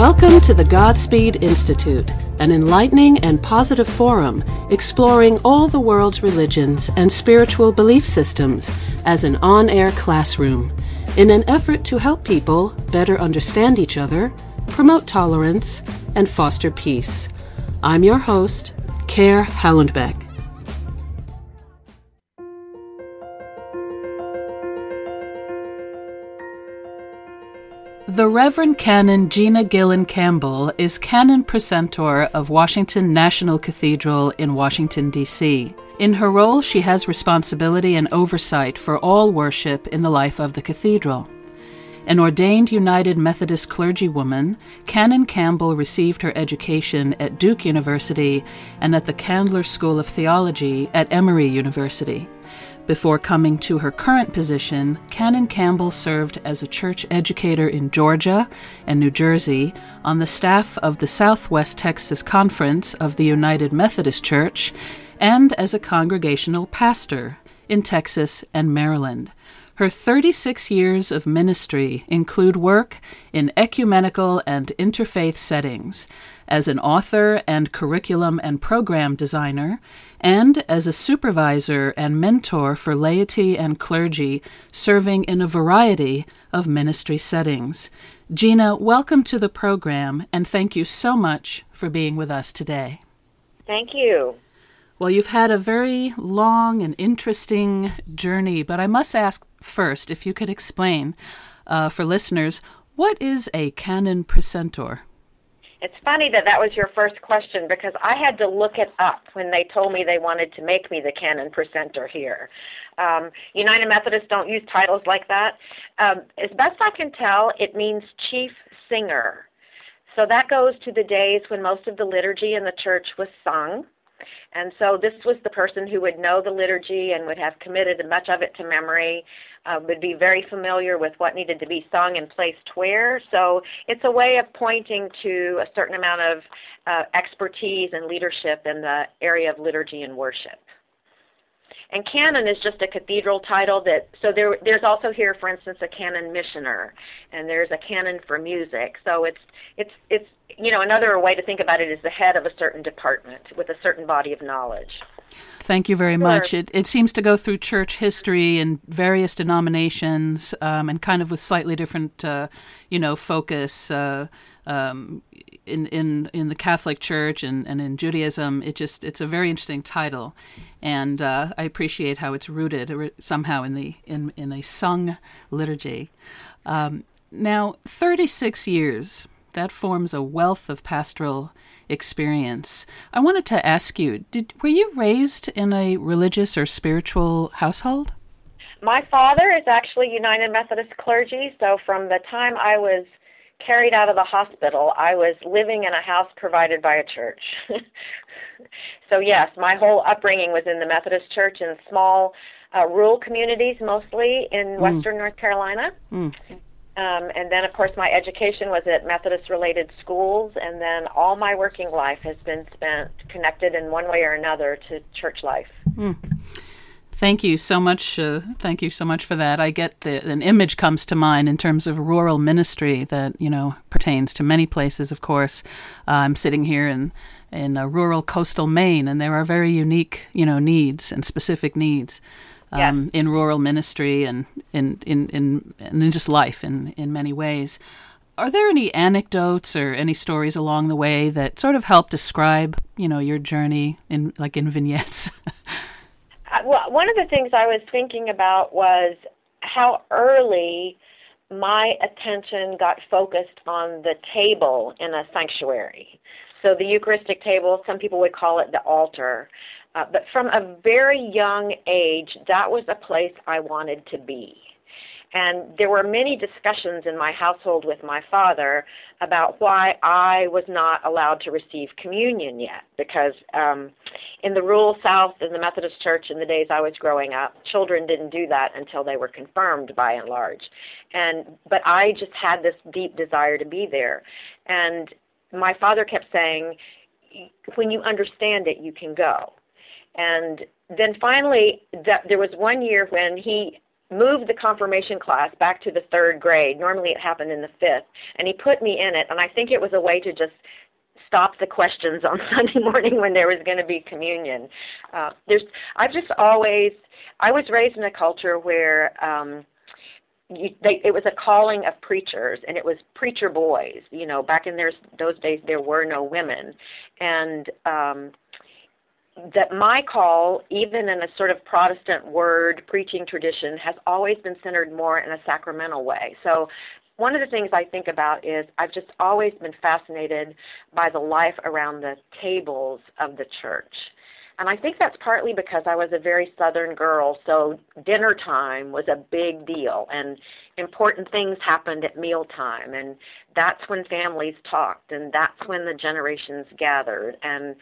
Welcome to the Godspeed Institute, an enlightening and positive forum exploring all the world's religions and spiritual belief systems as an on air classroom in an effort to help people better understand each other, promote tolerance, and foster peace. I'm your host, Caer Hallundbaek. The Reverend Canon Gina Gilland Campbell is Canon Precentor of Washington National Cathedral in Washington, D.C. In her role, she has responsibility and oversight for all worship in the life of the cathedral. An ordained United Methodist clergywoman, Canon Campbell received her education at Duke University and at the Candler School of Theology at Emory University. Before coming to her current position, Canon Campbell served as a church educator in Georgia and New Jersey on the staff of the Southwest Texas Conference of the United Methodist Church and as a congregational pastor in Texas and Maryland. Her 36 years of ministry include work in ecumenical and interfaith settings, as an author and curriculum and program designer, and as a supervisor and mentor for laity and clergy serving in a variety of ministry settings. Gina, welcome to the program, and thank you so much for being with us today. Thank you. Well, you've had a very long and interesting journey, but I must ask first if you could explain uh, for listeners what is a canon precentor? It's funny that that was your first question because I had to look it up when they told me they wanted to make me the canon precentor here. Um, United Methodists don't use titles like that. Um, as best I can tell, it means chief singer. So that goes to the days when most of the liturgy in the church was sung. And so this was the person who would know the liturgy and would have committed much of it to memory, uh, would be very familiar with what needed to be sung and placed where. So it's a way of pointing to a certain amount of uh, expertise and leadership in the area of liturgy and worship. And canon is just a cathedral title that so there there's also here for instance a canon missioner and there's a canon for music. So it's it's it's you know another way to think about it is the head of a certain department with a certain body of knowledge. Thank you very sure. much. It, it seems to go through church history and various denominations, um, and kind of with slightly different, uh, you know, focus. Uh, um, in, in in the Catholic Church and, and in Judaism, it just it's a very interesting title, and uh, I appreciate how it's rooted somehow in the in in a sung liturgy. Um, now, 36 years that forms a wealth of pastoral experience. I wanted to ask you: did, Were you raised in a religious or spiritual household? My father is actually United Methodist clergy, so from the time I was carried out of the hospital, I was living in a house provided by a church. so, yes, my whole upbringing was in the Methodist Church in small uh, rural communities, mostly in mm. Western North Carolina. Mm. Um, and then, of course, my education was at Methodist related schools, and then all my working life has been spent connected in one way or another to church life. Mm. Thank you so much. Uh, thank you so much for that. I get the, an image comes to mind in terms of rural ministry that you know pertains to many places. Of course, uh, I'm sitting here in in rural coastal Maine, and there are very unique you know needs and specific needs. Um, in rural ministry and in, in, in, in just life in, in many ways. Are there any anecdotes or any stories along the way that sort of help describe, you know, your journey in like in vignettes? well, one of the things I was thinking about was how early my attention got focused on the table in a sanctuary. So the Eucharistic table, some people would call it the altar. Uh, but from a very young age, that was a place I wanted to be. And there were many discussions in my household with my father about why I was not allowed to receive communion yet. Because um, in the rural South, in the Methodist Church, in the days I was growing up, children didn't do that until they were confirmed by and large. And but I just had this deep desire to be there. And my father kept saying, when you understand it, you can go. And then finally, that, there was one year when he moved the confirmation class back to the third grade. Normally it happened in the fifth. And he put me in it. And I think it was a way to just stop the questions on Sunday morning when there was going to be communion. Uh, there's, I've just always, I was raised in a culture where, um, you, they, it was a calling of preachers, and it was preacher boys. You know, back in their, those days, there were no women, and um, that my call, even in a sort of Protestant word preaching tradition, has always been centered more in a sacramental way. So one of the things I think about is I've just always been fascinated by the life around the tables of the church. And I think that's partly because I was a very southern girl, so dinner time was a big deal and important things happened at mealtime and that's when families talked and that's when the generations gathered and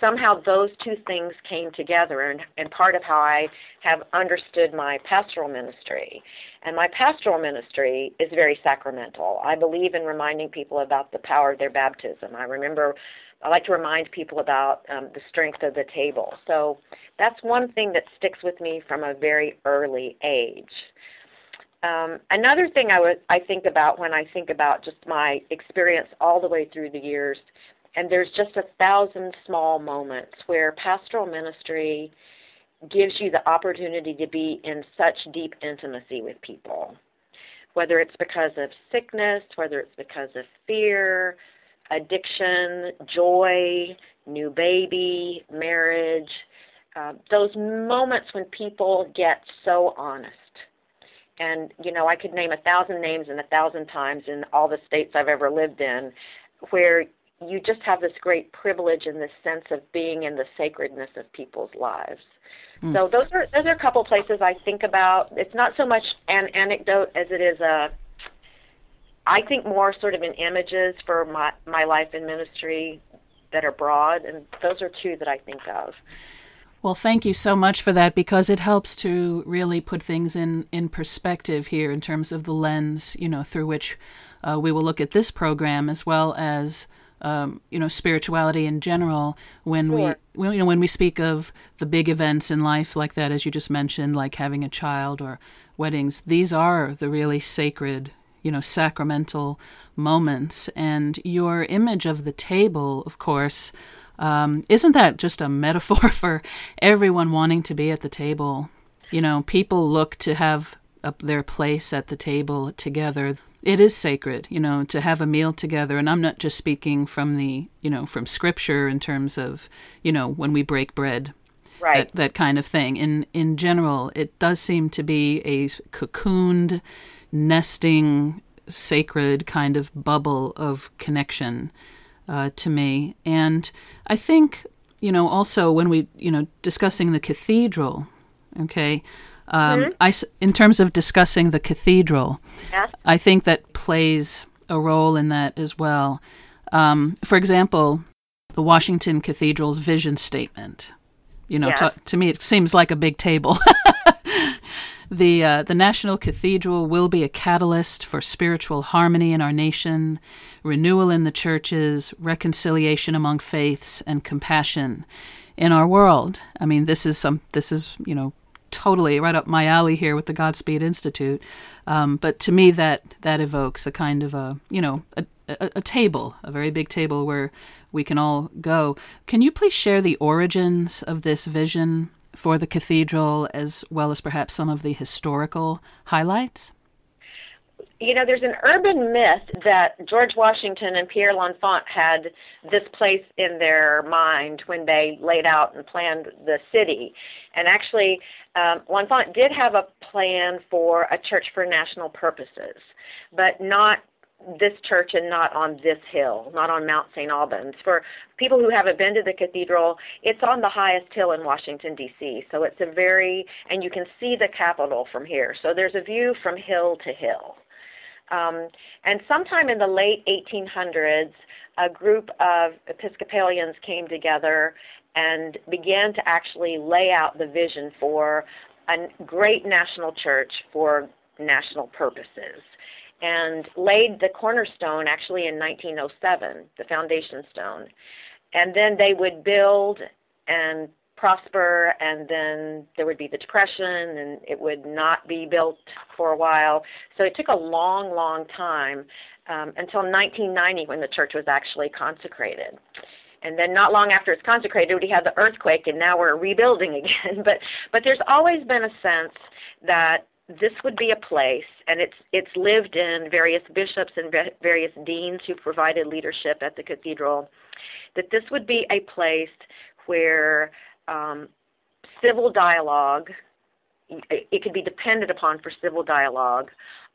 somehow those two things came together and, and part of how I have understood my pastoral ministry. And my pastoral ministry is very sacramental. I believe in reminding people about the power of their baptism. I remember I like to remind people about um, the strength of the table. So that's one thing that sticks with me from a very early age. Um, another thing I I think about when I think about just my experience all the way through the years and there's just a thousand small moments where pastoral ministry gives you the opportunity to be in such deep intimacy with people. Whether it's because of sickness, whether it's because of fear, addiction, joy, new baby, marriage, uh, those moments when people get so honest. And, you know, I could name a thousand names and a thousand times in all the states I've ever lived in where you just have this great privilege and this sense of being in the sacredness of people's lives. Mm. So those are those are a couple places I think about. It's not so much an anecdote as it is a I think more sort of in images for my my life in ministry that are broad and those are two that I think of. Well, thank you so much for that because it helps to really put things in, in perspective here in terms of the lens, you know, through which uh, we will look at this program as well as um, you know spirituality in general when sure. we when, you know when we speak of the big events in life like that as you just mentioned like having a child or weddings these are the really sacred you know sacramental moments. And your image of the table of course um, isn't that just a metaphor for everyone wanting to be at the table? You know people look to have up their place at the table together it is sacred, you know, to have a meal together. And I'm not just speaking from the, you know, from scripture in terms of, you know, when we break bread, right. that, that kind of thing. In in general, it does seem to be a cocooned, nesting, sacred kind of bubble of connection uh, to me. And I think, you know, also when we, you know, discussing the cathedral, okay. Um, mm-hmm. I, in terms of discussing the cathedral, yes. I think that plays a role in that as well. Um, for example, the Washington Cathedral's vision statement. You know, yes. to, to, me, it seems like a big table. the uh, the National Cathedral will be a catalyst for spiritual harmony in our nation, renewal in the churches, reconciliation among faiths, and compassion in our world. I mean, this is some this is you know totally right up my alley here with the Godspeed Institute. Um, but to me, that that evokes a kind of a you know a, a, a, table, a very big table where we can all go. Can you please share the origins of this vision for the cathedral, as well as perhaps some of the historical highlights? You know, there's an urban myth that George Washington and Pierre L'Enfant had this place in their mind when they laid out and planned the city. And actually, um, L'Enfant did have a plan for a church for national purposes, but not this church and not on this hill, not on Mount St. Albans. For people who haven't been to the cathedral, it's on the highest hill in Washington, D.C. So it's a very, and you can see the Capitol from here. So there's a view from hill to hill. Um, and sometime in the late 1800s, a group of Episcopalians came together and began to actually lay out the vision for a great national church for national purposes and laid the cornerstone actually in 1907, the foundation stone. And then they would build and prosper, and then there would be the depression, and it would not be built for a while. So it took a long, long time um, until 1990 when the church was actually consecrated. And then not long after it's consecrated, we had the earthquake, and now we're rebuilding again. but but there's always been a sense that this would be a place, and it's it's lived in various bishops and various deans who provided leadership at the cathedral. That this would be a place where um, civil dialogue, it could be depended upon for civil dialogue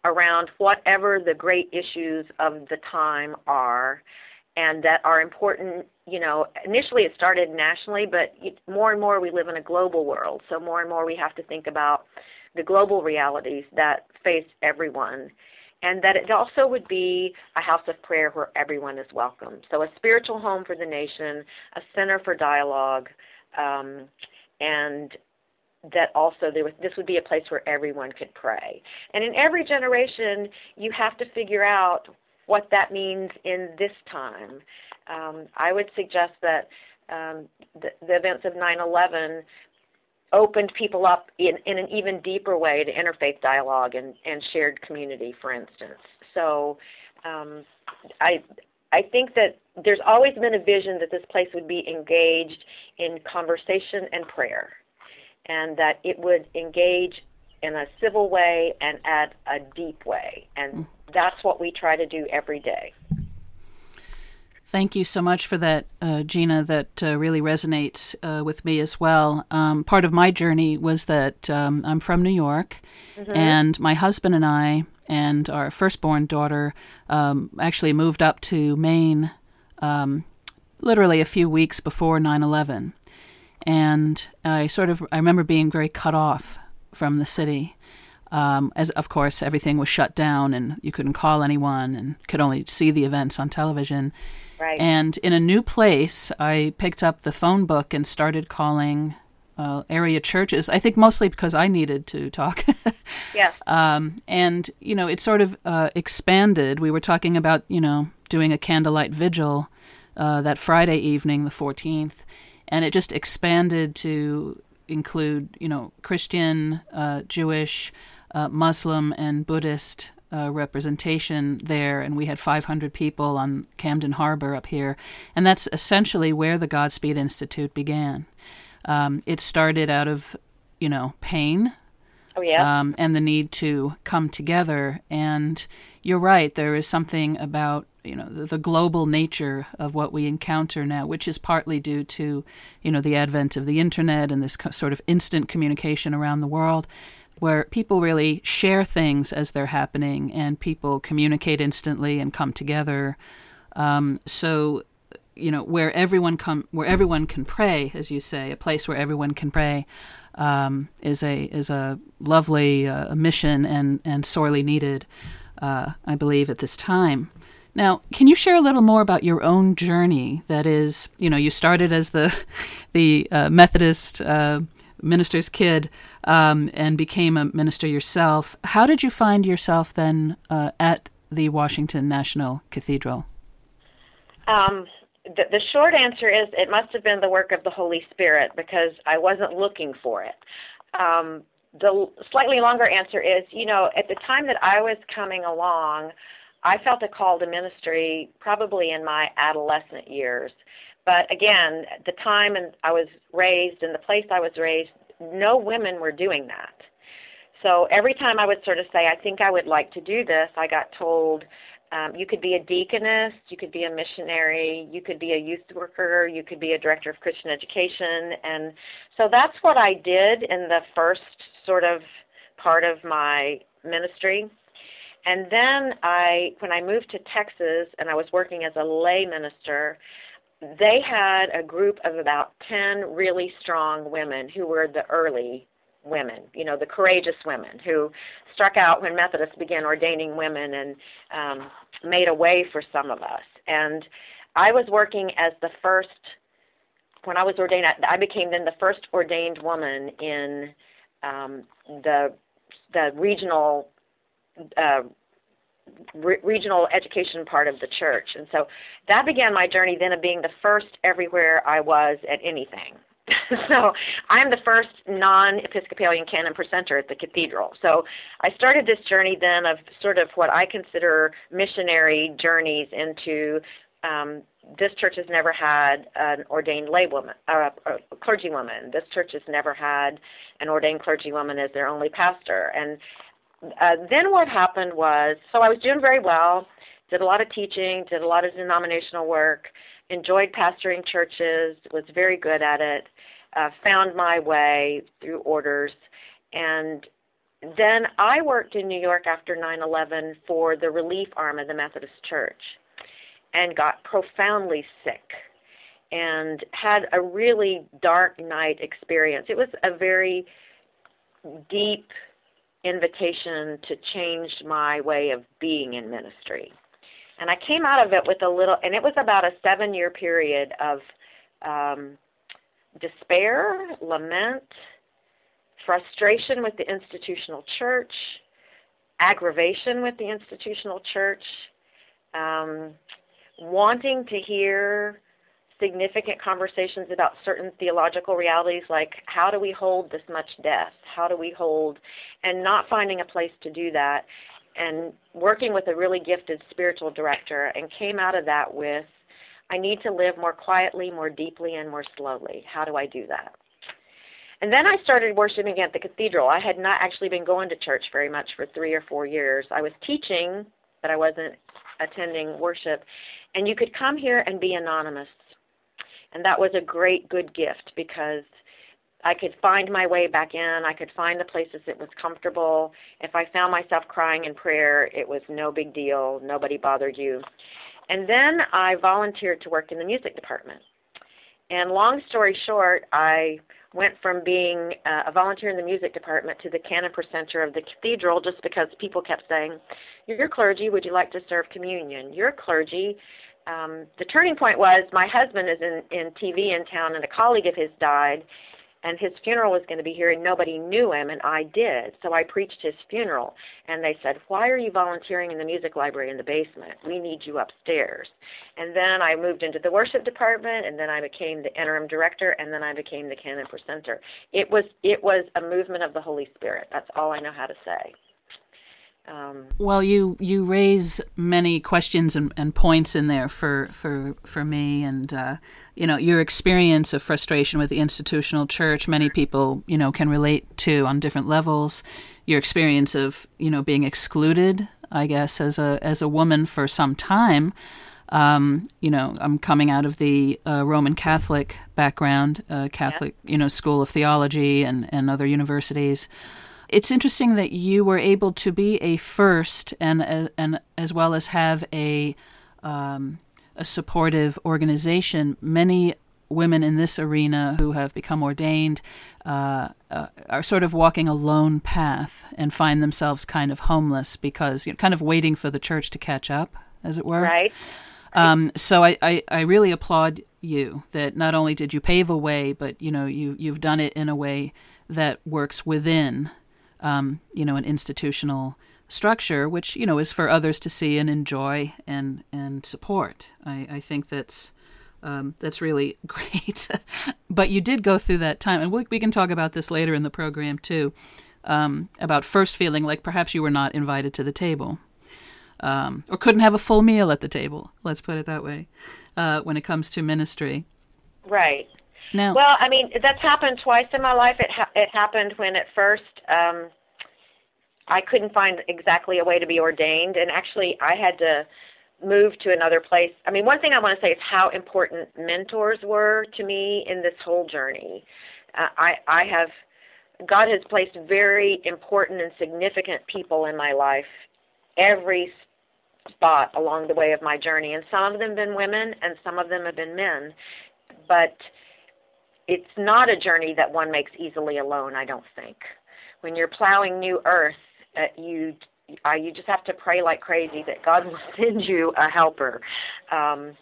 around whatever the great issues of the time are and that are important you know initially it started nationally but more and more we live in a global world. So more and more we have to think about the global realities that face everyone and that it also would be a house of prayer where everyone is welcome. So a spiritual home for the nation a center for dialogue um, and that also there was, this would be a place where everyone could pray. And in every generation, you have to figure out what that means in this time. Um, I would suggest that um, the, the events of 9/11 opened people up in, in an even deeper way to interfaith dialogue and, and shared community, for instance. So um, I I think that there's always been a vision that this place would be engaged in conversation and prayer, and that it would engage in a civil way and at a deep way. And mm. that's what we try to do every day. Thank you so much for that, uh, Gina. That uh, really resonates uh, with me as well. Um, part of my journey was that um, I'm from New York, mm-hmm. and my husband and I and our firstborn daughter um, actually moved up to Maine um, literally a few weeks before 9 11. And I sort of, I remember being very cut off from the city. Um, as of course everything was shut down and you couldn't call anyone and could only see the events on television. Right. And in a new place, I picked up the phone book and started calling uh, area churches. I think mostly because I needed to talk. yeah. Um, and you know, it sort of uh, expanded. We were talking about you know doing a candlelight vigil uh, that Friday evening, the fourteenth, and it just expanded to include you know Christian, uh, Jewish, uh, Muslim, and Buddhist. Uh, representation there, and we had 500 people on Camden Harbor up here, and that's essentially where the Godspeed Institute began. Um, it started out of, you know, pain. Oh, yeah. Um, and the need to come together. And you're right, there is something about you know the, the, global nature of what we encounter now, which is partly due to you know the advent of the internet and this co- sort of instant communication around the world, where people really share things as they're happening and people communicate instantly and come together. Um, so you know where everyone come where everyone can pray, as you say, a place where everyone can pray. Um, is a is a lovely uh, mission and and sorely needed, uh, I believe, at this time. Now, can you share a little more about your own journey? That is, you know, you started as the the uh, Methodist uh, minister's kid um, and became a minister yourself. How did you find yourself then uh, at the Washington National Cathedral? Um, the, the short answer is it must have been the work of the Holy Spirit because I wasn't looking for it. Um, the slightly longer answer is, you know, at the time that I was coming along, I felt a call to ministry probably in my adolescent years. But again, the time and I was raised in the place I was raised, no women were doing that. So every time I would sort of say, I think I would like to do this, I got told, um, you could be a deaconess, you could be a missionary, you could be a youth worker, you could be a director of Christian education. And so that's what I did in the first sort of part of my ministry. And then I, when I moved to Texas and I was working as a lay minister, they had a group of about 10 really strong women who were the early women, you know, the courageous women who struck out when Methodists began ordaining women and um, made a way for some of us. And I was working as the first, when I was ordained, I became then the first ordained woman in um, the the regional uh, re- regional education part of the church. And so that began my journey then of being the first everywhere I was at anything so I'm the first non-Episcopalian canon precentor at the cathedral. So I started this journey then of sort of what I consider missionary journeys into um, this church has never had an ordained laywoman, uh, a clergywoman. This church has never had an ordained clergywoman as their only pastor. And uh, then what happened was, so I was doing very well, did a lot of teaching, did a lot of denominational work, enjoyed pastoring churches, was very good at it, uh, found my way through orders, and then I worked in New York after 9/11 for the relief arm of the Methodist Church, and got profoundly sick, and had a really dark night experience. It was a very deep invitation to change my way of being in ministry. And I came out of it with a little, and it was about a seven year period of um, despair, lament, frustration with the institutional church, aggravation with the institutional church, um, wanting to hear significant conversations about certain theological realities like how do we hold this much death? How do we hold, and not finding a place to do that, and working with a really gifted spiritual director, and came out of that with I need to live more quietly, more deeply, and more slowly. How do I do that? And then I started worshiping at the cathedral. I had not actually been going to church very much for three or four years. I was teaching, but I wasn't attending worship. And you could come here and be anonymous. And that was a great, good gift because I could find my way back in. I could find the places that was comfortable. If I found myself crying in prayer, it was no big deal. Nobody bothered you. And then I volunteered to work in the music department. And long story short, I went from being uh, a volunteer in the music department to the canon precentor of the cathedral just because people kept saying, You're clergy, would you like to serve communion? You're clergy. Um, the turning point was my husband is in, in TV in town and a colleague of his died and his funeral was going to be here and nobody knew him and I did. So I preached his funeral and they said, "Why are you volunteering in the music library in the basement? We need you upstairs." And then I moved into the worship department and then I became the interim director and then I became the canon precentor. It was it was a movement of the Holy Spirit. That's all I know how to say. Um, well, you you raise many questions and, and points in there for for for me, and uh, you know your experience of frustration with the institutional church. Many people you know can relate to on different levels. Your experience of you know being excluded, I guess, as a as a woman for some time. Um, you know, I'm coming out of the uh, Roman Catholic background, uh, Catholic, yeah. you know, school of theology and, and other universities. It's interesting that you were able to be a first and uh, and as well as have a um, a supportive organization. Many women in this arena who have become ordained uh, uh, are sort of walking a lone path and find themselves kind of homeless because you know, kind of waiting for the church to catch up, as it were. Right. Um, so I, I, I, really applaud you that not only did you pave a way, but you know you you've done it in a way that works within um, you know, an institutional structure, which you know is for others to see and enjoy and and support. I, I think that's um, that's really great. but you did go through that time, and we, we can talk about this later in the program too. Um, about first feeling like perhaps you were not invited to the table. Um, or couldn't have a full meal at the table. Let's put it that way. Uh, when it comes to ministry, right? No. Well, I mean, that's happened twice in my life. It ha- it happened when at first um, I couldn't find exactly a way to be ordained, and actually I had to move to another place. I mean, one thing I want to say is how important mentors were to me in this whole journey. Uh, I I have God has placed very important and significant people in my life every spot along the way of my journey, and some of them have been women, and some of them have been men, but it's not a journey that one makes easily alone. I don't think. When you're plowing new earth, uh, you uh, you just have to pray like crazy that God will send you a helper. Um,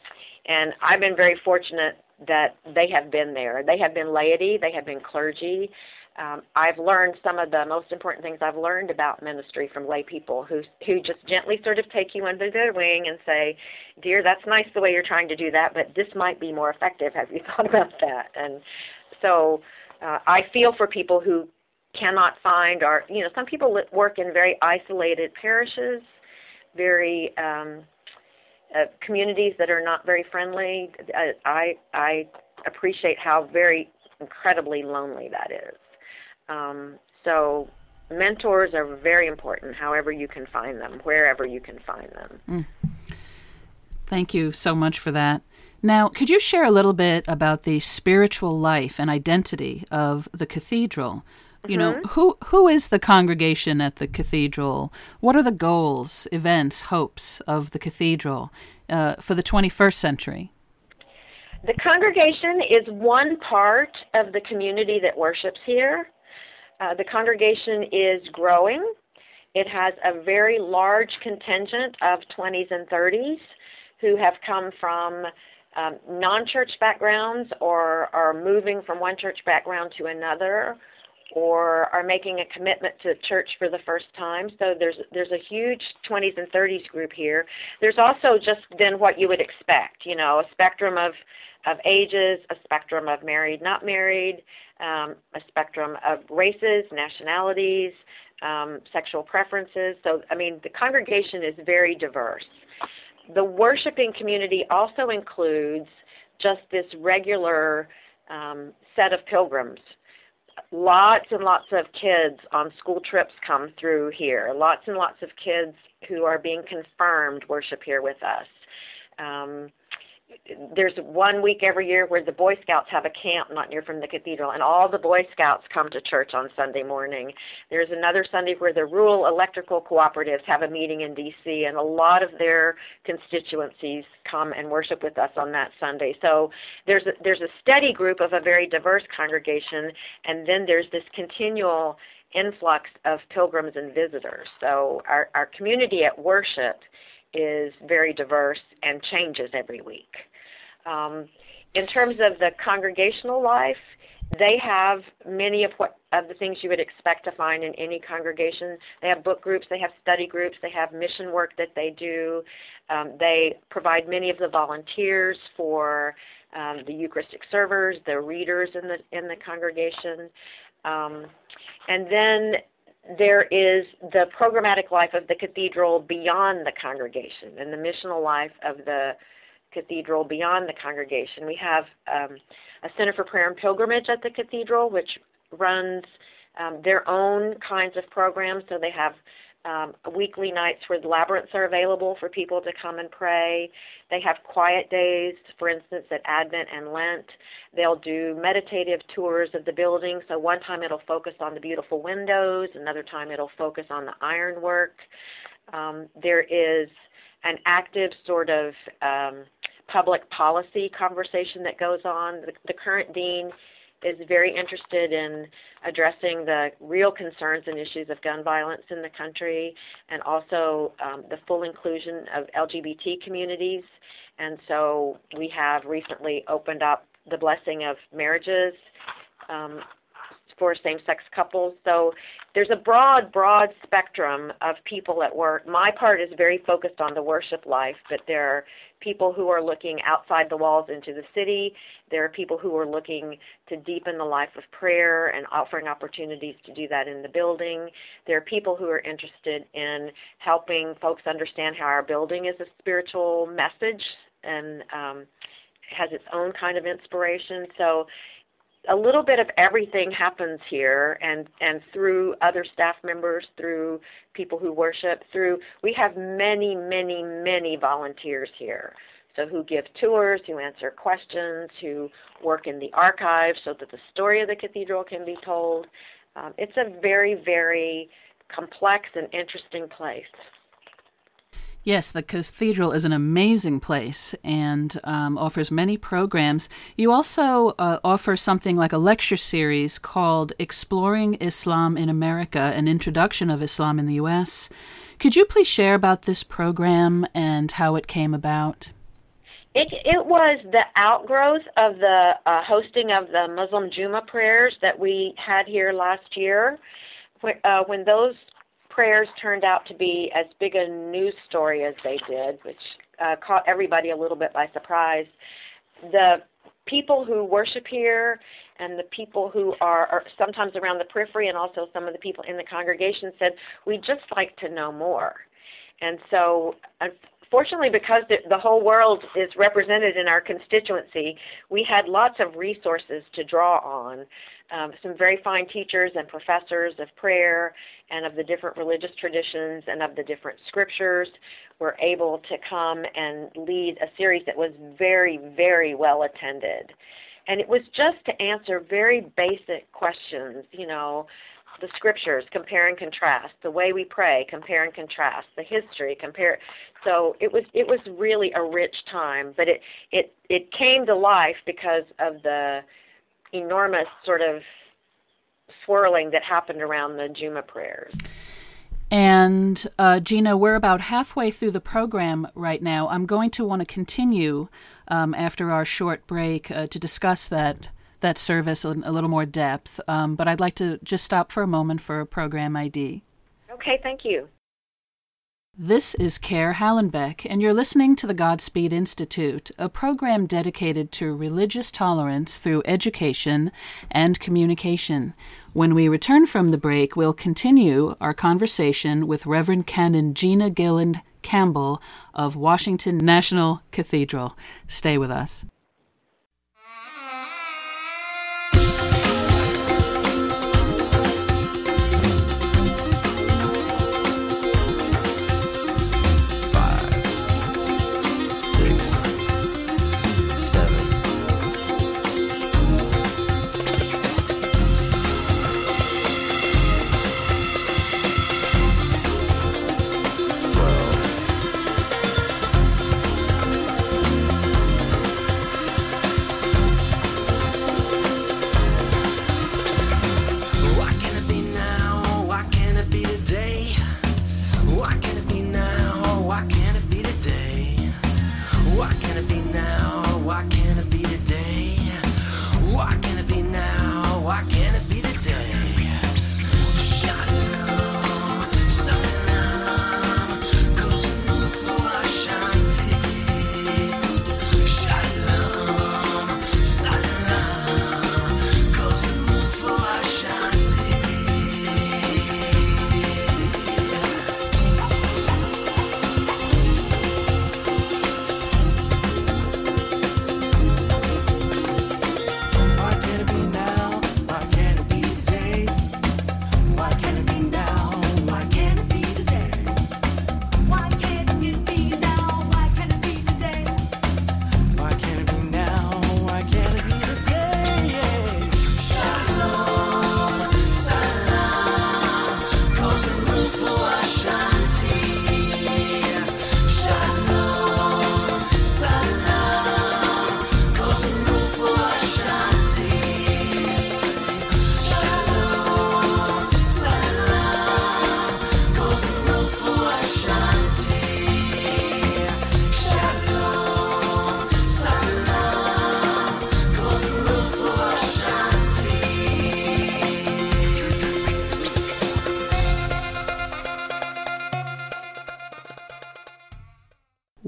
and I've been very fortunate that they have been there. They have been laity. They have been clergy. Um, I've learned some of the most important things I've learned about ministry from lay people who who just gently sort of take you under their wing and say, "Dear, that's nice the way you're trying to do that, but this might be more effective. Have you thought about that?" And so uh, I feel for people who cannot find are you know some people work in very isolated parishes, very um, uh, communities that are not very friendly. I I appreciate how very incredibly lonely that is. Um, so mentors are very important however you can find them wherever you can find them mm. thank you so much for that now could you share a little bit about the spiritual life and identity of the cathedral you mm-hmm. know who who is the congregation at the cathedral what are the goals events hopes of the cathedral uh, for the 21st century the congregation is one part of the community that worships here uh, the congregation is growing. It has a very large contingent of 20s and 30s who have come from um, non church backgrounds or are moving from one church background to another or are making a commitment to church for the first time. So there's there's a huge 20s and 30s group here. There's also just then what you would expect, you know, a spectrum of of ages, a spectrum of married, not married, um, a spectrum of races, nationalities, um, sexual preferences. So, I mean, the congregation is very diverse. The worshiping community also includes just this regular um, set of pilgrims. Lots and lots of kids on school trips come through here. Lots and lots of kids who are being confirmed worship here with us. Um, there's one week every year where the Boy Scouts have a camp not near from the cathedral, and all the Boy Scouts come to church on Sunday morning. There's another Sunday where the rural electrical cooperatives have a meeting in D.C., and a lot of their constituencies come and worship with us on that Sunday. So there's a, there's a steady group of a very diverse congregation, and then there's this continual influx of pilgrims and visitors. So our, our community at worship is very diverse and changes every week. Um, in terms of the congregational life, they have many of what of the things you would expect to find in any congregation. They have book groups, they have study groups, they have mission work that they do. Um, they provide many of the volunteers for um, the Eucharistic servers, the readers in the in the congregation, um, and then there is the programmatic life of the cathedral beyond the congregation and the missional life of the cathedral beyond the congregation. We have um, a Center for Prayer and Pilgrimage at the cathedral, which runs um, their own kinds of programs. So they have um, weekly nights where the labyrinths are available for people to come and pray. They have quiet days, for instance, at Advent and Lent. They'll do meditative tours of the building. So one time it'll focus on the beautiful windows, another time it'll focus on the ironwork. Um, there is an active sort of um, public policy conversation that goes on. The, the current dean is very interested in addressing the real concerns and issues of gun violence in the country and also um, the full inclusion of LGBT communities. And so we have recently opened up the blessing of marriages um, for same sex couples. So there's a broad, broad spectrum of people at work. My part is very focused on the worship life, but there are people who are looking outside the walls into the city. There are people who are looking to deepen the life of prayer and offering opportunities to do that in the building. There are people who are interested in helping folks understand how our building is a spiritual message and um, has its own kind of inspiration. So a little bit of everything happens here and and through other staff members through people who worship through we have many many many volunteers here. So who give tours who answer questions who work in the archives so that the story of the cathedral can be told. Um, it's a very very complex and interesting place Yes, the cathedral is an amazing place and um, offers many programs. You also uh, offer something like a lecture series called Exploring Islam in America An Introduction of Islam in the U.S. Could you please share about this program and how it came about? It, it was the outgrowth of the uh, hosting of the Muslim Juma prayers that we had here last year. Uh, when those prayers turned out to be as big a news story as they did, which uh, caught everybody a little bit by surprise. The people who worship here and the people who are, are sometimes around the periphery and also some of the people in the congregation said, we'd just like to know more. And so, fortunately, because the, the whole world is represented in our constituency, we had lots of resources to draw on. Um, some very fine teachers and professors of prayer and of the different religious traditions and of the different scriptures were able to come and lead a series that was very, very well attended. And it was just to answer very basic questions, you know, the scriptures, compare and contrast, the way we pray, compare and contrast, the history, compare. So it was it was really a rich time, but it it it came to life because of the enormous sort of swirling that happened around the Juma prayers. And uh, Gina, we're about halfway through the program right now. I'm going to want to continue um, after our short break uh, to discuss that that service in a little more depth. Um, but I'd like to just stop for a moment for a program ID. Okay, thank you. This is Caer Hallundbaek, and you're listening to the Godspeed Institute, a program dedicated to religious tolerance through education and communication. When we return from the break, we'll continue our conversation with Reverend Canon Gina Gilland Campbell of Washington National Cathedral. Stay with us.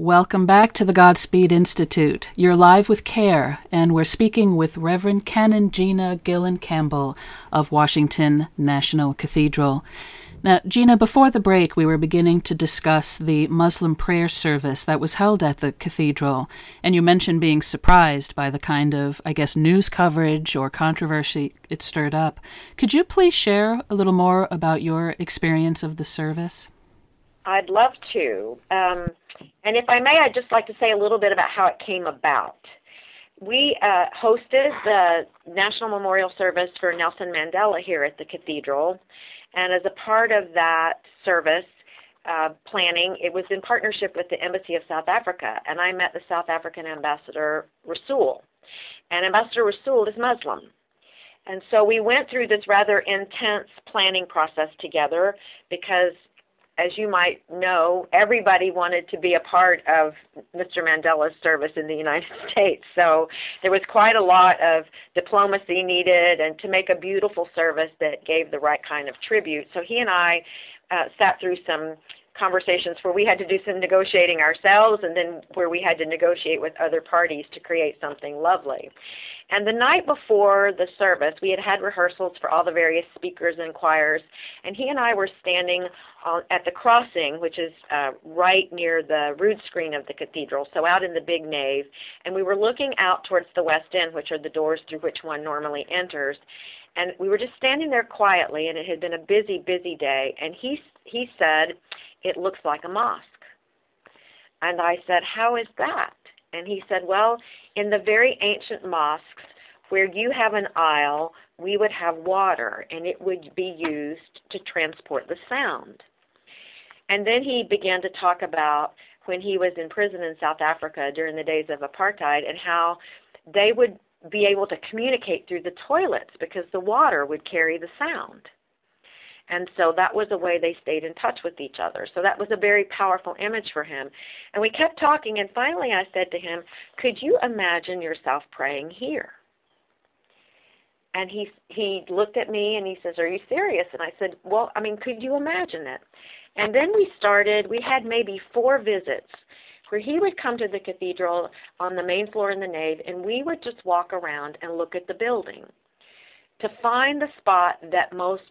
Welcome back to the Godspeed Institute. You're live with Caer, and we're speaking with Reverend Canon Gina Gilland Campbell of Washington National Cathedral. Now, Gina, before the break, we were beginning to discuss the Muslim prayer service that was held at the cathedral, and you mentioned being surprised by the kind of, I guess, news coverage or controversy it stirred up. Could you please share a little more about your experience of the service? I'd love to. Um, and if I may, I'd just like to say a little bit about how it came about. We uh, hosted the National Memorial Service for Nelson Mandela here at the Cathedral, and as a part of that service uh, planning, it was in partnership with the Embassy of South Africa, and I met the South African Ambassador Rasool. And Ambassador Rasool is Muslim. And so we went through this rather intense planning process together because as you might know, everybody wanted to be a part of Mr. Mandela's service in the United States. So there was quite a lot of diplomacy needed and to make a beautiful service that gave the right kind of tribute. So he and I uh, sat through some conversations where we had to do some negotiating ourselves and then where we had to negotiate with other parties to create something lovely. And the night before the service, we had had rehearsals for all the various speakers and choirs, and he and I were standing on, at the crossing, which is uh, right near the rood screen of the cathedral, so out in the big nave, and we were looking out towards the west end, which are the doors through which one normally enters. And we were just standing there quietly, and it had been a busy, busy day. And he he said, "It looks like a mosque." And I said, "How is that?" And he said, Well, in the very ancient mosques where you have an aisle, we would have water and it would be used to transport the sound. And then he began to talk about when he was in prison in South Africa during the days of apartheid and how they would be able to communicate through the toilets because the water would carry the sound. And so that was a way they stayed in touch with each other. So that was a very powerful image for him. And we kept talking, and finally I said to him, Could you imagine yourself praying here? And he he looked at me and he says, "Are you serious?" And I said, "Well, I mean, could you imagine it?" And then we started. We had maybe four visits where he would come to the cathedral on the main floor in the nave, and we would just walk around and look at the building to find the spot that most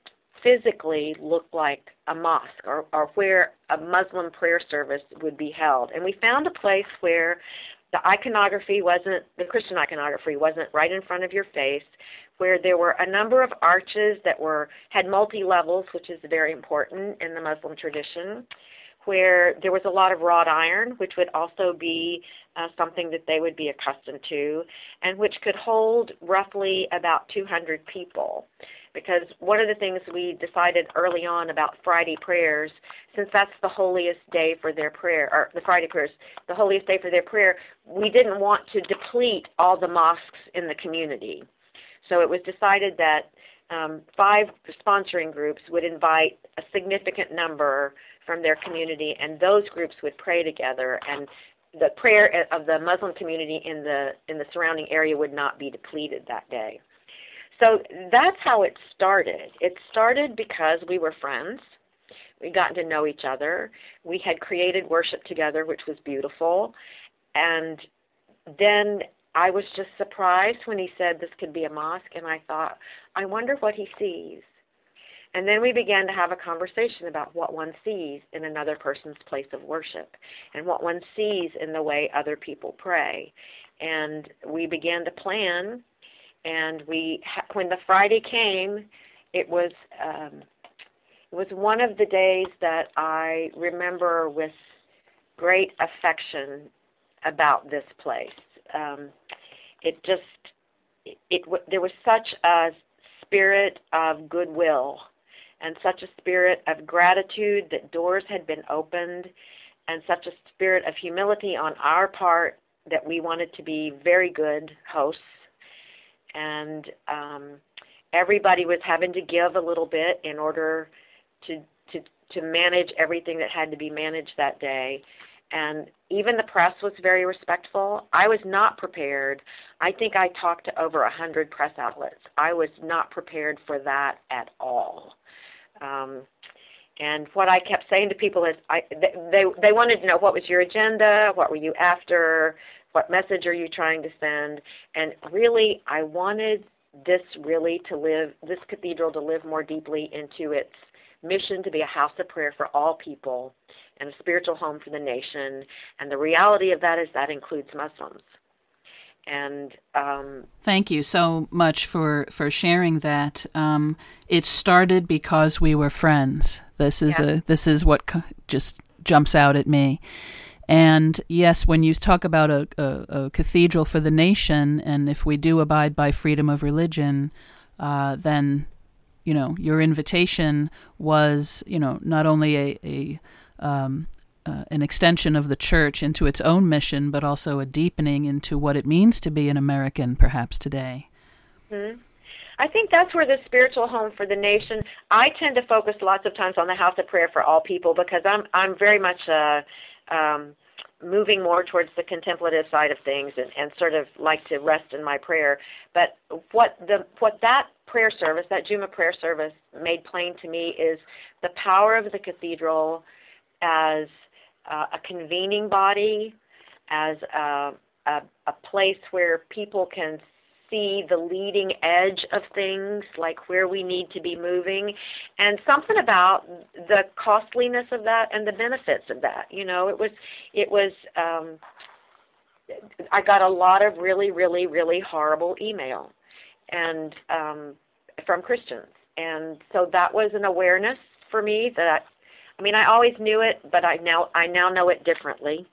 physically look like a mosque or, or where a Muslim prayer service would be held. And we found a place where the iconography wasn't, the Christian iconography wasn't right in front of your face, where there were a number of arches that were had multi levels, which is very important in the Muslim tradition, where there was a lot of wrought iron, which would also be uh, something that they would be accustomed to, and which could hold roughly about 200 people because one of the things we decided early on about Friday prayers, since that's the holiest day for their prayer, or the Friday prayers, the holiest day for their prayer, we didn't want to deplete all the mosques in the community. So it was decided that um, five sponsoring groups would invite a significant number from their community, and those groups would pray together, and the prayer of the Muslim community in the in the surrounding area would not be depleted that day. So that's how it started. It started because we were friends. We got to know each other. We had created worship together, which was beautiful. And then I was just surprised when he said this could be a mosque, and I thought, I wonder what he sees. And then we began to have a conversation about what one sees in another person's place of worship and what one sees in the way other people pray. And we began to plan and we when the Friday came, it was um, it was one of the days that I remember with great affection about this place. Um, it just it, it there was such a spirit of goodwill and such a spirit of gratitude that doors had been opened and such a spirit of humility on our part that we wanted to be very good hosts and um, everybody was having to give a little bit in order to to to manage everything that had to be managed that day and even the press was very respectful. I was not prepared. I think I talked to over a hundred press outlets. I was not prepared for that at all. Um, and what I kept saying to people is, I they they wanted to know what was your agenda, what were you after, what message are you trying to send? And really, I wanted this really to live, this cathedral to live more deeply into its mission to be a house of prayer for all people and a spiritual home for the nation. And the reality of that is that includes Muslims. And um, thank you so much for for sharing that. Um, it started because we were friends. This is yeah. a this is what just jumps out at me. And yes, when you talk about a, a, a, cathedral for the nation, and if we do abide by freedom of religion, uh, then you know your invitation was you know not only a, a um, uh, an extension of the church into its own mission, but also a deepening into what it means to be an American, perhaps today. Mm-hmm. I think that's where the spiritual home for the nation. I tend to focus lots of times on the house of prayer for all people because I'm I'm very much a um, moving more towards the contemplative side of things and, and sort of like to rest in my prayer. But what the what that prayer service, that Juma prayer service, made plain to me is the power of the cathedral as uh, a convening body, as a, a, a place where people can see the leading edge of things, like where we need to be moving, and something about the costliness of that and the benefits of that. You know, it was it was. Um, I got a lot of really, really, really horrible email, and um, from Christians, and so that was an awareness for me that I mean I always knew it, but I now I now know it differently.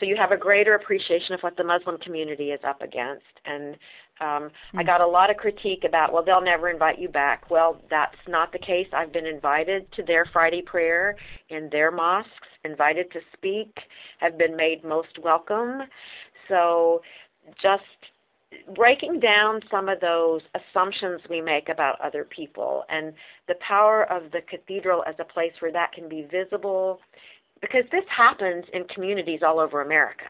So you have a greater appreciation of what the Muslim community is up against, and um, mm-hmm. I hmm. got a lot of critique about, well, they'll never invite you back. Well, that's not the case. I've been invited to their Friday prayer in their mosques, invited to speak, have been made most welcome. So just breaking down some of those assumptions we make about other people and the power of the cathedral as a place where that can be visible because this happens in communities all over America.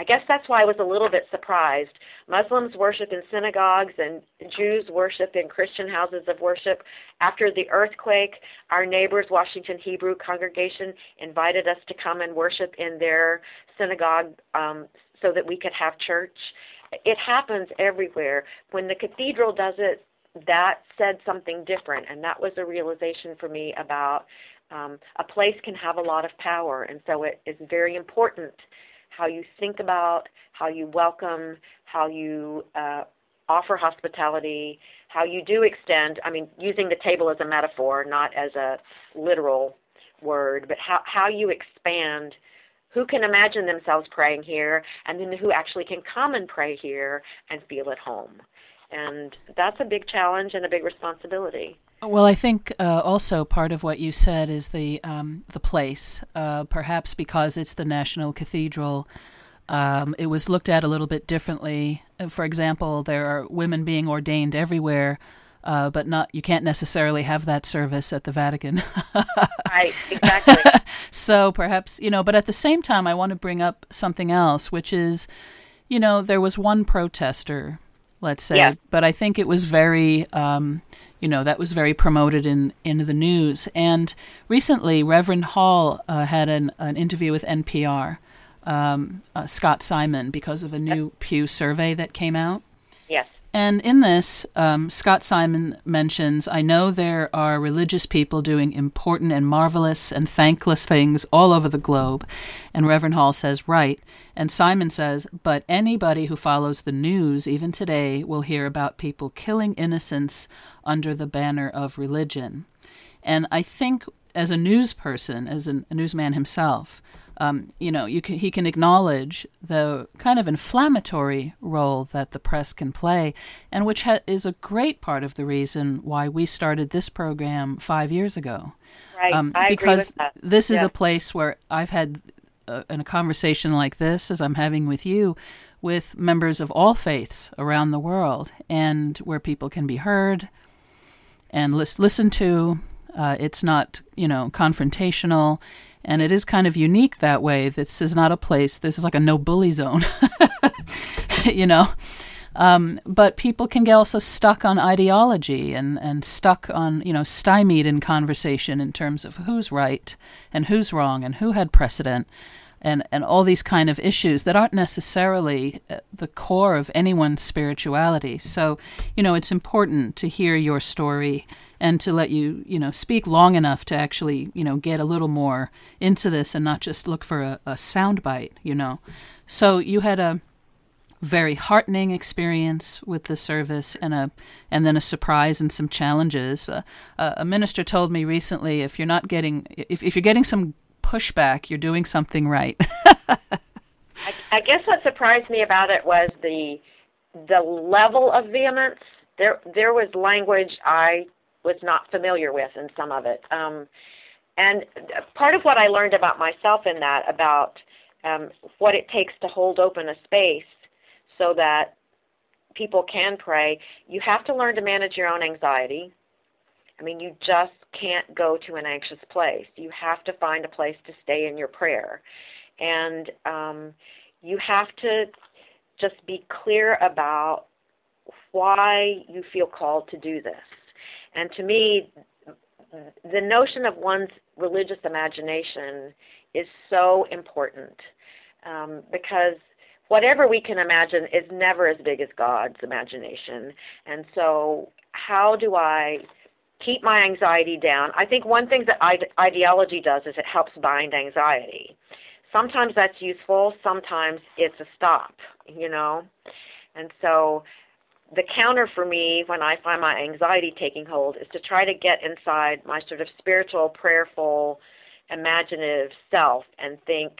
I guess that's why I was a little bit surprised. Muslims worship in synagogues and Jews worship in Christian houses of worship. After the earthquake, our neighbors, Washington Hebrew congregation, invited us to come and worship in their synagogue um, so that we could have church. It happens everywhere. When the cathedral does it, that said something different, and that was a realization for me about um, a place can have a lot of power, and so it is very important how you think about, how you welcome, how you uh, offer hospitality, how you do extend. I mean, using the table as a metaphor, not as a literal word, but how how you expand. Who can imagine themselves praying here, and then who actually can come and pray here and feel at home? And that's a big challenge and a big responsibility. Well, I think uh, also part of what you said is the um, the place. Uh, perhaps because it's the National Cathedral, um, it was looked at a little bit differently. Uh, for example, there are women being ordained everywhere, uh, but not you can't necessarily have that service at the Vatican. right, exactly. so perhaps you know, but at the same time, I want to bring up something else, which is, you know, there was one protester, let's say, yeah. but I think it was very. Um, you know that was very promoted in in the news. And recently, Reverend Hall uh, had an an interview with NPR, um, uh, Scott Simon, because of a new Pew survey that came out. And in this, um, Scott Simon mentions I know there are religious people doing important and marvelous and thankless things all over the globe. And Reverend Hall says, right. And Simon says, but anybody who follows the news, even today, will hear about people killing innocents under the banner of religion. And I think, as a news person, as an, a newsman himself, um, you know, you can, he can acknowledge the kind of inflammatory role that the press can play, and which ha- is a great part of the reason why we started this program five years ago. Right, um, I because agree with that. this is yeah. a place where I've had uh, in a conversation like this, as I'm having with you, with members of all faiths around the world, and where people can be heard and lis- listened to. Uh, it's not, you know, confrontational and it is kind of unique that way. This is not a place, this is like a no bully zone, you know. Um, but people can get also stuck on ideology and, and stuck on, you know, stymied in conversation in terms of who's right and who's wrong and who had precedent and, and all these kind of issues that aren't necessarily uh, the core of anyone's spirituality. So, you know, it's important to hear your story and to let you, you know, speak long enough to actually, you know, get a little more into this and not just look for a, a soundbite, you know. So you had a very heartening experience with the service and a and then a surprise and some challenges. Uh, a minister told me recently if you're not getting if, if you're getting some pushback, you're doing something right. I, I guess what surprised me about it was the the level of vehemence. There there was language I was not familiar with in some of it. Um, and part of what I learned about myself in that, about um, what it takes to hold open a space so that people can pray, you have to learn to manage your own anxiety. I mean, you just can't go to an anxious place. You have to find a place to stay in your prayer. And um, you have to just be clear about why you feel called to do this. And to me, the notion of one's religious imagination is so important um, because whatever we can imagine is never as big as God's imagination. And so, how do I keep my anxiety down? I think one thing that ideology does is it helps bind anxiety. Sometimes that's useful, sometimes it's a stop, you know? And so, the counter for me when I find my anxiety taking hold is to try to get inside my sort of spiritual, prayerful, imaginative self and think,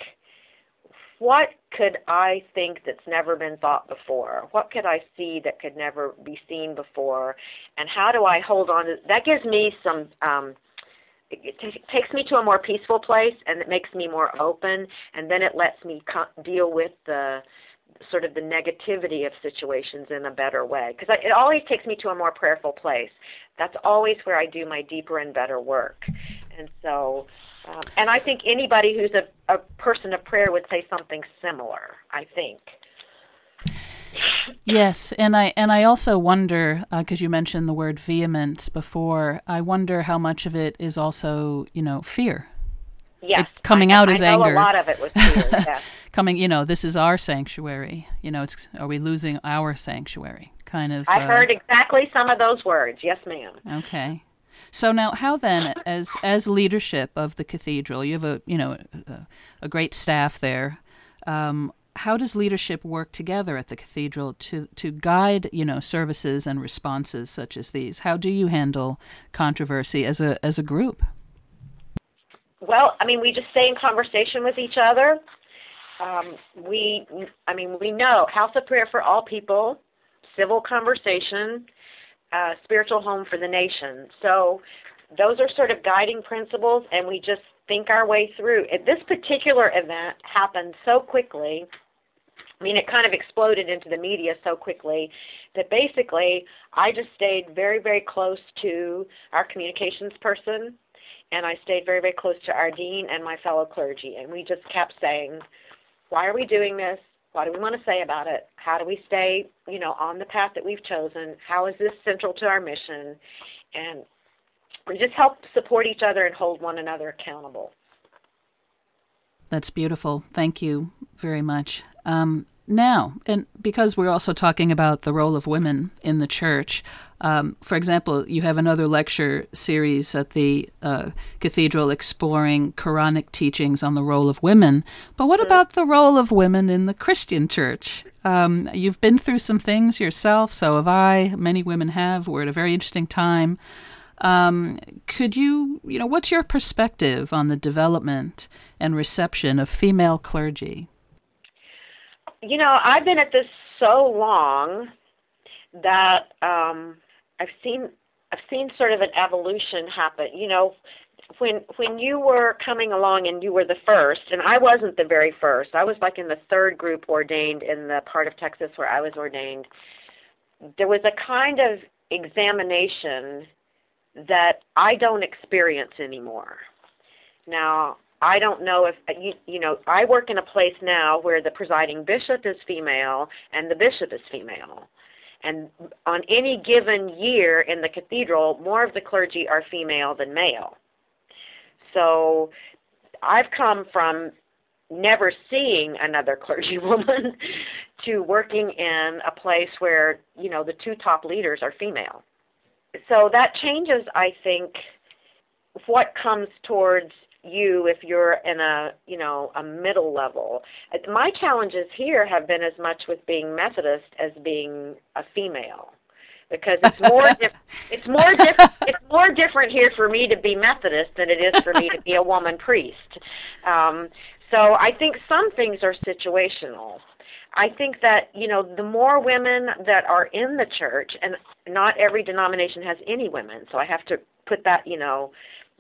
what could I think that's never been thought before? What could I see that could never be seen before? And how do I hold on to that? Gives me some. Um, it t- takes me to a more peaceful place, and it makes me more open, and then it lets me co- deal with the sort of the negativity of situations in a better way because it always takes me to a more prayerful place that's always where i do my deeper and better work and so um, and i think anybody who's a, a person of prayer would say something similar i think yes and i and i also wonder because uh, you mentioned the word vehement before i wonder how much of it is also you know fear Yes, it, coming out as anger. A lot of it was fear. yes. coming, you know, this is our sanctuary. You know, it's are we losing our sanctuary? Kind of. I uh, heard exactly some of those words. Yes, ma'am. Okay. So now, how then, as as leadership of the cathedral, you have a you know a, a great staff there. Um, how does leadership work together at the cathedral to to guide you know services and responses such as these? How do you handle controversy as a as a group? Well, I mean, we just stay in conversation with each other. Um, we, I mean, we know House of Prayer for All People, civil conversation, uh, spiritual home for the nation. So those are sort of guiding principles, and we just think our way through. This particular event happened so quickly. I mean, it kind of exploded into the media so quickly that basically I just stayed very, very close to our communications person and I stayed very, very close to our dean and my fellow clergy. And we just kept saying, why are we doing this? What do we want to say about it? How do we stay, you know, on the path that we've chosen? How is this central to our mission? And we just help support each other and hold one another accountable. That's beautiful. Thank you very much. Um, now, and because we're also talking about the role of women in the church, um, for example, you have another lecture series at the uh, cathedral exploring Quranic teachings on the role of women. But what about the role of women in the Christian church? Um, you've been through some things yourself, so have I. Many women have. We're at a very interesting time. Um, could you, you know, what's your perspective on the development and reception of female clergy? you know, I've been at this so long that um I've seen I've seen sort of an evolution happen. You know, when when you were coming along and you were the first, and I wasn't the very first. I was like in the third group ordained in the part of Texas where I was ordained. There was a kind of examination that I don't experience anymore. Now, I don't know if you, you know. I work in a place now where the presiding bishop is female and the bishop is female, and on any given year in the cathedral, more of the clergy are female than male. So, I've come from never seeing another clergywoman to working in a place where you know the two top leaders are female. So that changes, I think, what comes towards you if you're in a you know a middle level. My challenges here have been as much with being methodist as being a female because it's more it's more diff- it's more different here for me to be methodist than it is for me to be a woman priest. Um so i think some things are situational I think that you know the more women that are in the church, and not every denomination has any women, so I have to put that you know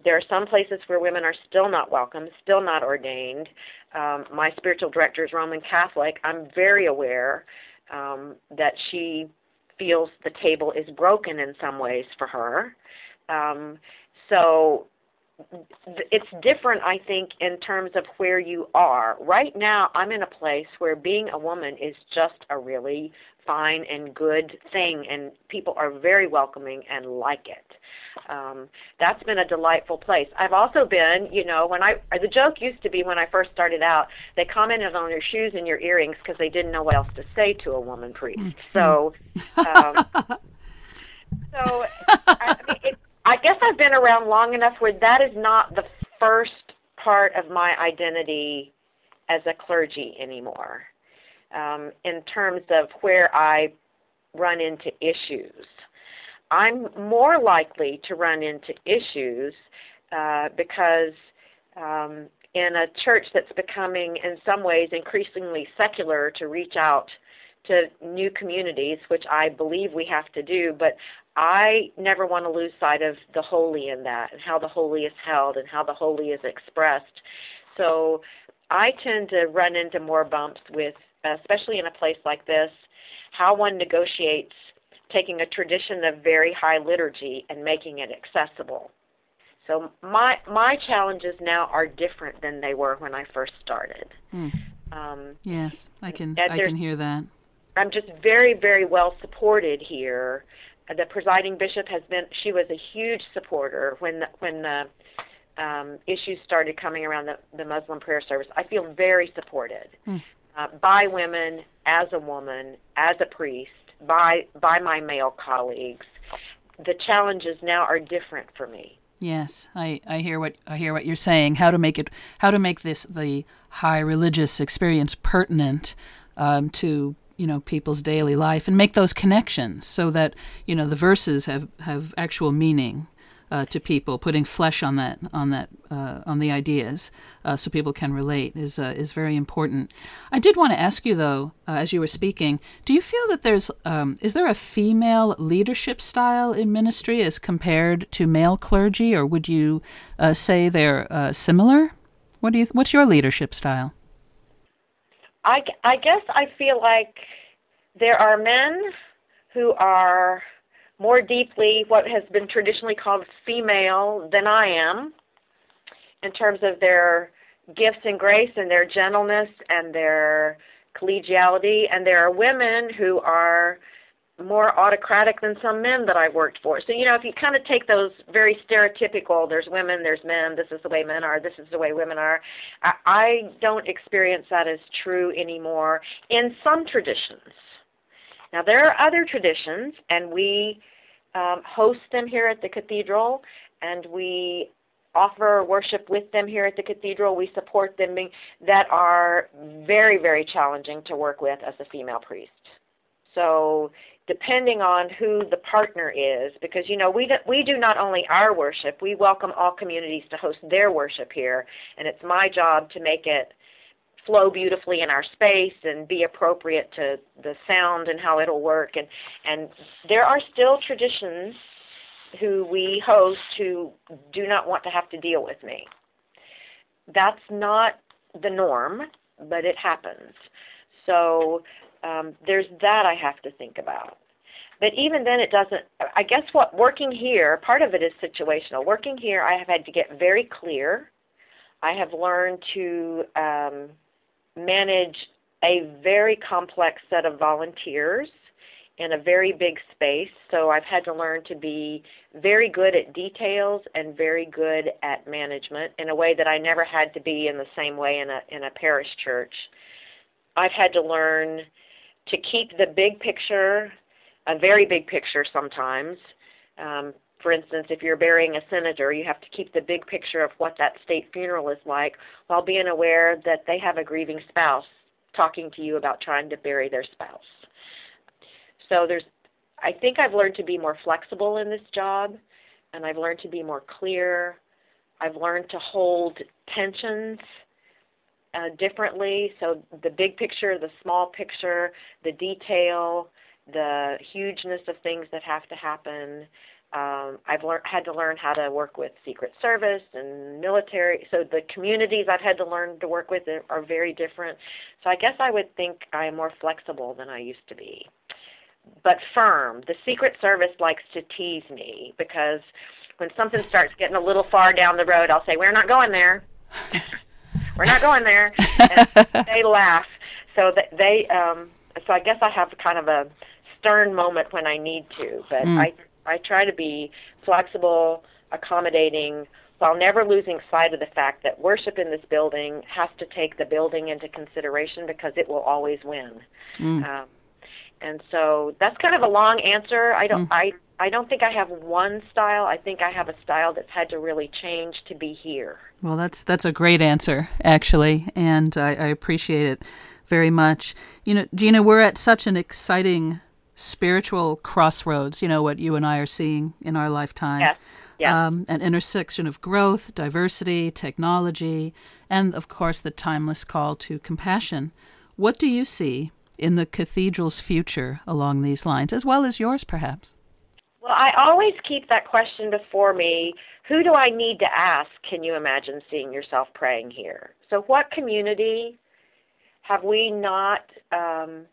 there are some places where women are still not welcome, still not ordained. Um, my spiritual director is Roman Catholic. I'm very aware um, that she feels the table is broken in some ways for her. Um, so it's different, I think, in terms of where you are. Right now, I'm in a place where being a woman is just a really fine and good thing, and people are very welcoming and like it. Um, that's been a delightful place. I've also been, you know, when I the joke used to be when I first started out, they commented on your shoes and your earrings because they didn't know what else to say to a woman priest. Mm-hmm. So, um, so I, mean, it, I guess I've been around long enough where that is not the first part of my identity as a clergy anymore. Um, in terms of where I run into issues, I'm more likely to run into issues uh, because um, in a church that's becoming, in some ways, increasingly secular to reach out to new communities, which I believe we have to do, but I never want to lose sight of the holy in that and how the holy is held and how the holy is expressed. So I tend to run into more bumps with, especially in a place like this, how one negotiates taking a tradition of very high liturgy and making it accessible. So my my challenges now are different than they were when I first started. Mm. Um, yes, I can I can hear that. I'm just very very well supported here the presiding bishop has been she was a huge supporter when the, when the um, issues started coming around the, the Muslim prayer service. I feel very supported mm. uh, by women, as a woman, as a priest, by by my male colleagues. The challenges now are different for me. Yes, I, I hear what I hear what you're saying. How to make it how to make this the high religious experience pertinent um, to you know people's daily life and make those connections so that you know the verses have have actual meaning uh, to people, putting flesh on that on that uh, on the ideas, uh, so people can relate is uh, is very important. I did want to ask you though, uh, as you were speaking, do you feel that there's um, is there a female leadership style in ministry as compared to male clergy, or would you uh, say they're similar? What do you what's your leadership style? I, I guess I feel like there are men who are more deeply what has been traditionally called female than I am in terms of their gifts and grace and their gentleness and their collegiality. And there are women who are more autocratic than some men that I've worked for. So, you know, if you kind of take those very stereotypical, there's women, there's men, this is the way men are, this is the way women are, I, I don't experience that as true anymore in some traditions. Now, there are other traditions, and we um, host them here at the cathedral, and we offer worship with them here at the cathedral. We support them that are very, very challenging to work with as a female priest. So depending on who the partner is, because you know we do, we do not only our worship, we welcome all communities to host their worship here, and it's my job to make it flow beautifully in our space and be appropriate to the sound and how it'll work. And and there are still traditions who we host who do not want to have to deal with me. That's not the norm, but it happens. So um, there's that I have to think about. But even then, it doesn't. I guess what working here, part of it is situational. Working here, I have had to get very clear. I have learned to um, manage a very complex set of volunteers in a very big space. So I've had to learn to be very good at details and very good at management in a way that I never had to be in the same way in a in a parish church. I've had to learn to keep the big picture, a very big picture sometimes. Um, for instance, if you're burying a senator, you have to keep the big picture of what that state funeral is like while being aware that they have a grieving spouse talking to you about trying to bury their spouse. So there's I think I've learned to be more flexible in this job and I've learned to be more clear. I've learned to hold tensions uh, differently. So the big picture, the small picture, the detail, the hugeness of things that have to happen. Um, I've learned had to learn how to work with Secret Service and military. So the communities I've had to learn to work with are very different. So I guess I would think I am more flexible than I used to be, but firm. The Secret Service likes to tease me because when something starts getting a little far down the road, I'll say, "We're not going there. We're not going there." And they laugh. So that they, um, so I guess I have kind of a stern moment when I need to, but mm. I I try to be flexible, accommodating, while never losing sight of the fact that worship in this building has to take the building into consideration because it will always win. Mm. Um, and so that's kind of a long answer. I don't mm. I I don't think I have one style. I think I have a style that's had to really change to be here. Well, that's that's a great answer actually, and I, I appreciate it very much. You know, Gina, we're at such an exciting spiritual crossroads. You know what you and I are seeing in our lifetime. Yes. Yeah. Um, an intersection of growth, diversity, technology, and of course the timeless call to compassion. What do you see in the cathedral's future along these lines, as well as yours, perhaps? Well, I always keep that question before me who do I need to ask? Can you imagine seeing yourself praying here? So, what community have we not um,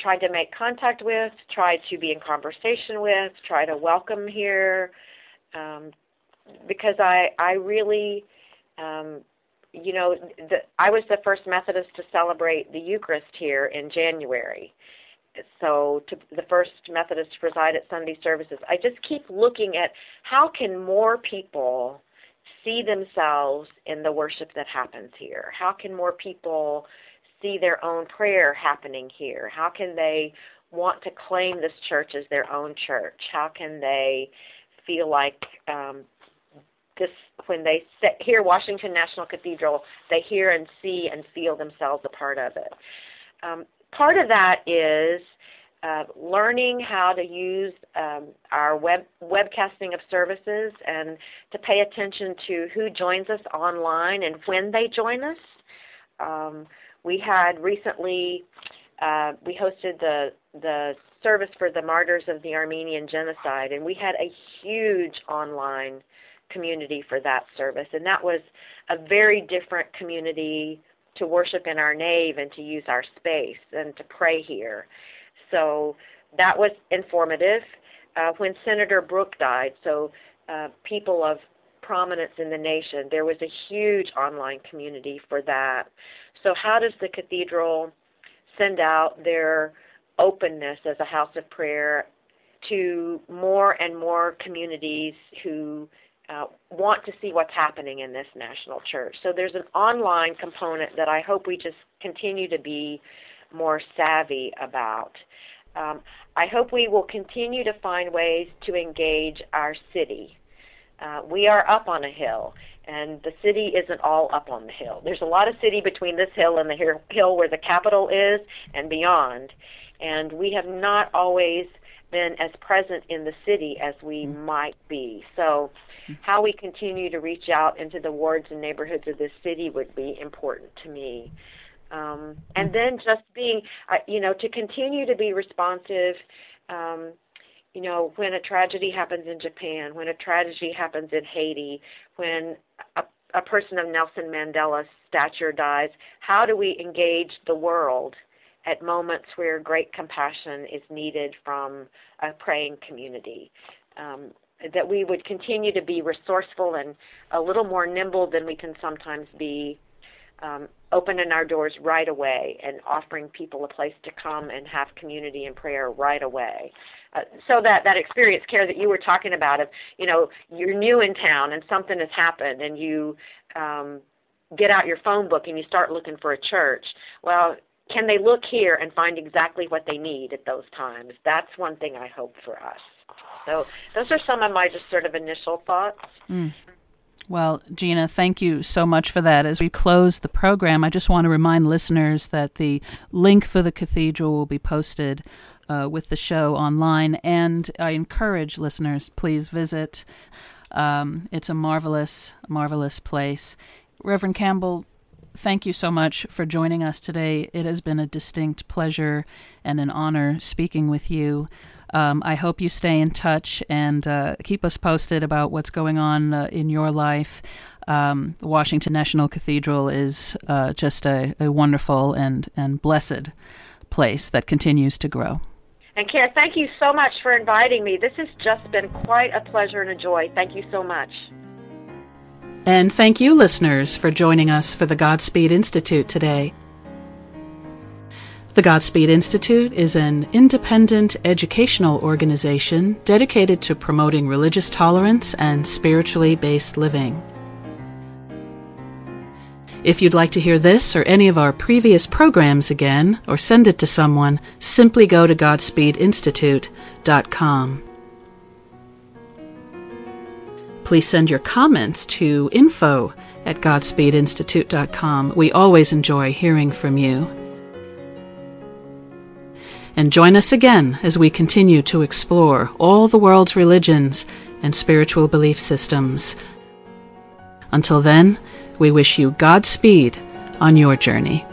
tried to make contact with, tried to be in conversation with, try to welcome here? Um, because I, I really um, you know, the, I was the first Methodist to celebrate the Eucharist here in January. So, to the first Methodist to preside at Sunday services. I just keep looking at how can more people see themselves in the worship that happens here? How can more people see their own prayer happening here? How can they want to claim this church as their own church? How can they feel like um, this when they sit, here Washington National Cathedral, they hear and see and feel themselves a part of it. Um, part of that is uh, learning how to use um, our web webcasting of services and to pay attention to who joins us online and when they join us. Um, we had recently uh, we hosted the the service for the martyrs of the Armenian genocide, and we had a huge online community for that service. And that was a very different community to worship in our nave and to use our space and to pray here. So that was informative. Uh, when Senator Brooke died, so uh, people of prominence in the nation, there was a huge online community for that. So, how does the cathedral send out their openness as a house of prayer to more and more communities who uh, want to see what's happening in this national church. So there's an online component that I hope we just continue to be more savvy about. Um, I hope we will continue to find ways to engage our city. Uh, we are up on a hill, and the city isn't all up on the hill. There's a lot of city between this hill and the hill where the Capitol is and beyond, and we have not always been as present in the city as we mm-hmm. might be. So how we continue to reach out into the wards and neighborhoods of this city would be important to me. Um, and then just being, uh, you know, to continue to be responsive. Um, you know, when a tragedy happens in Japan, when a tragedy happens in Haiti, when a, a person of Nelson Mandela's stature dies, how do we engage the world at moments where great compassion is needed from a praying community? Um, that we would continue to be resourceful and a little more nimble than we can sometimes be, um, opening our doors right away and offering people a place to come and have community and prayer right away. Uh, so that that experience care that you were talking about of you know you're new in town and something has happened and you um, get out your phone book and you start looking for a church. Well, can they look here and find exactly what they need at those times? That's one thing I hope for us. So those are some of my just sort of initial thoughts. Mm. Well, Gina, thank you so much for that. As we close the program, I just want to remind listeners that the link for the cathedral will be posted uh, with the show online, and I encourage listeners, please visit. Um, it's a marvelous, marvelous place. Reverend Campbell, thank you so much for joining us today. It has been a distinct pleasure and an honor speaking with you. Um, I hope you stay in touch and uh, keep us posted about what's going on uh, in your life. Um, Washington National Cathedral is uh, just a, a, wonderful and, and blessed place that continues to grow. And Caer, thank you so much for inviting me. This has just been quite a pleasure and a joy. Thank you so much. And thank you, listeners, for joining us for the Godspeed Institute today. The Godspeed Institute is an independent educational organization dedicated to promoting religious tolerance and spiritually based living. If you'd like to hear this or any of our previous programs again, or send it to someone, simply go to GodspeedInstitute.com. Please send your comments to info at GodspeedInstitute.com. We always enjoy hearing from you. And join us again as we continue to explore all the world's religions and spiritual belief systems. Until then, we wish you Godspeed on your journey.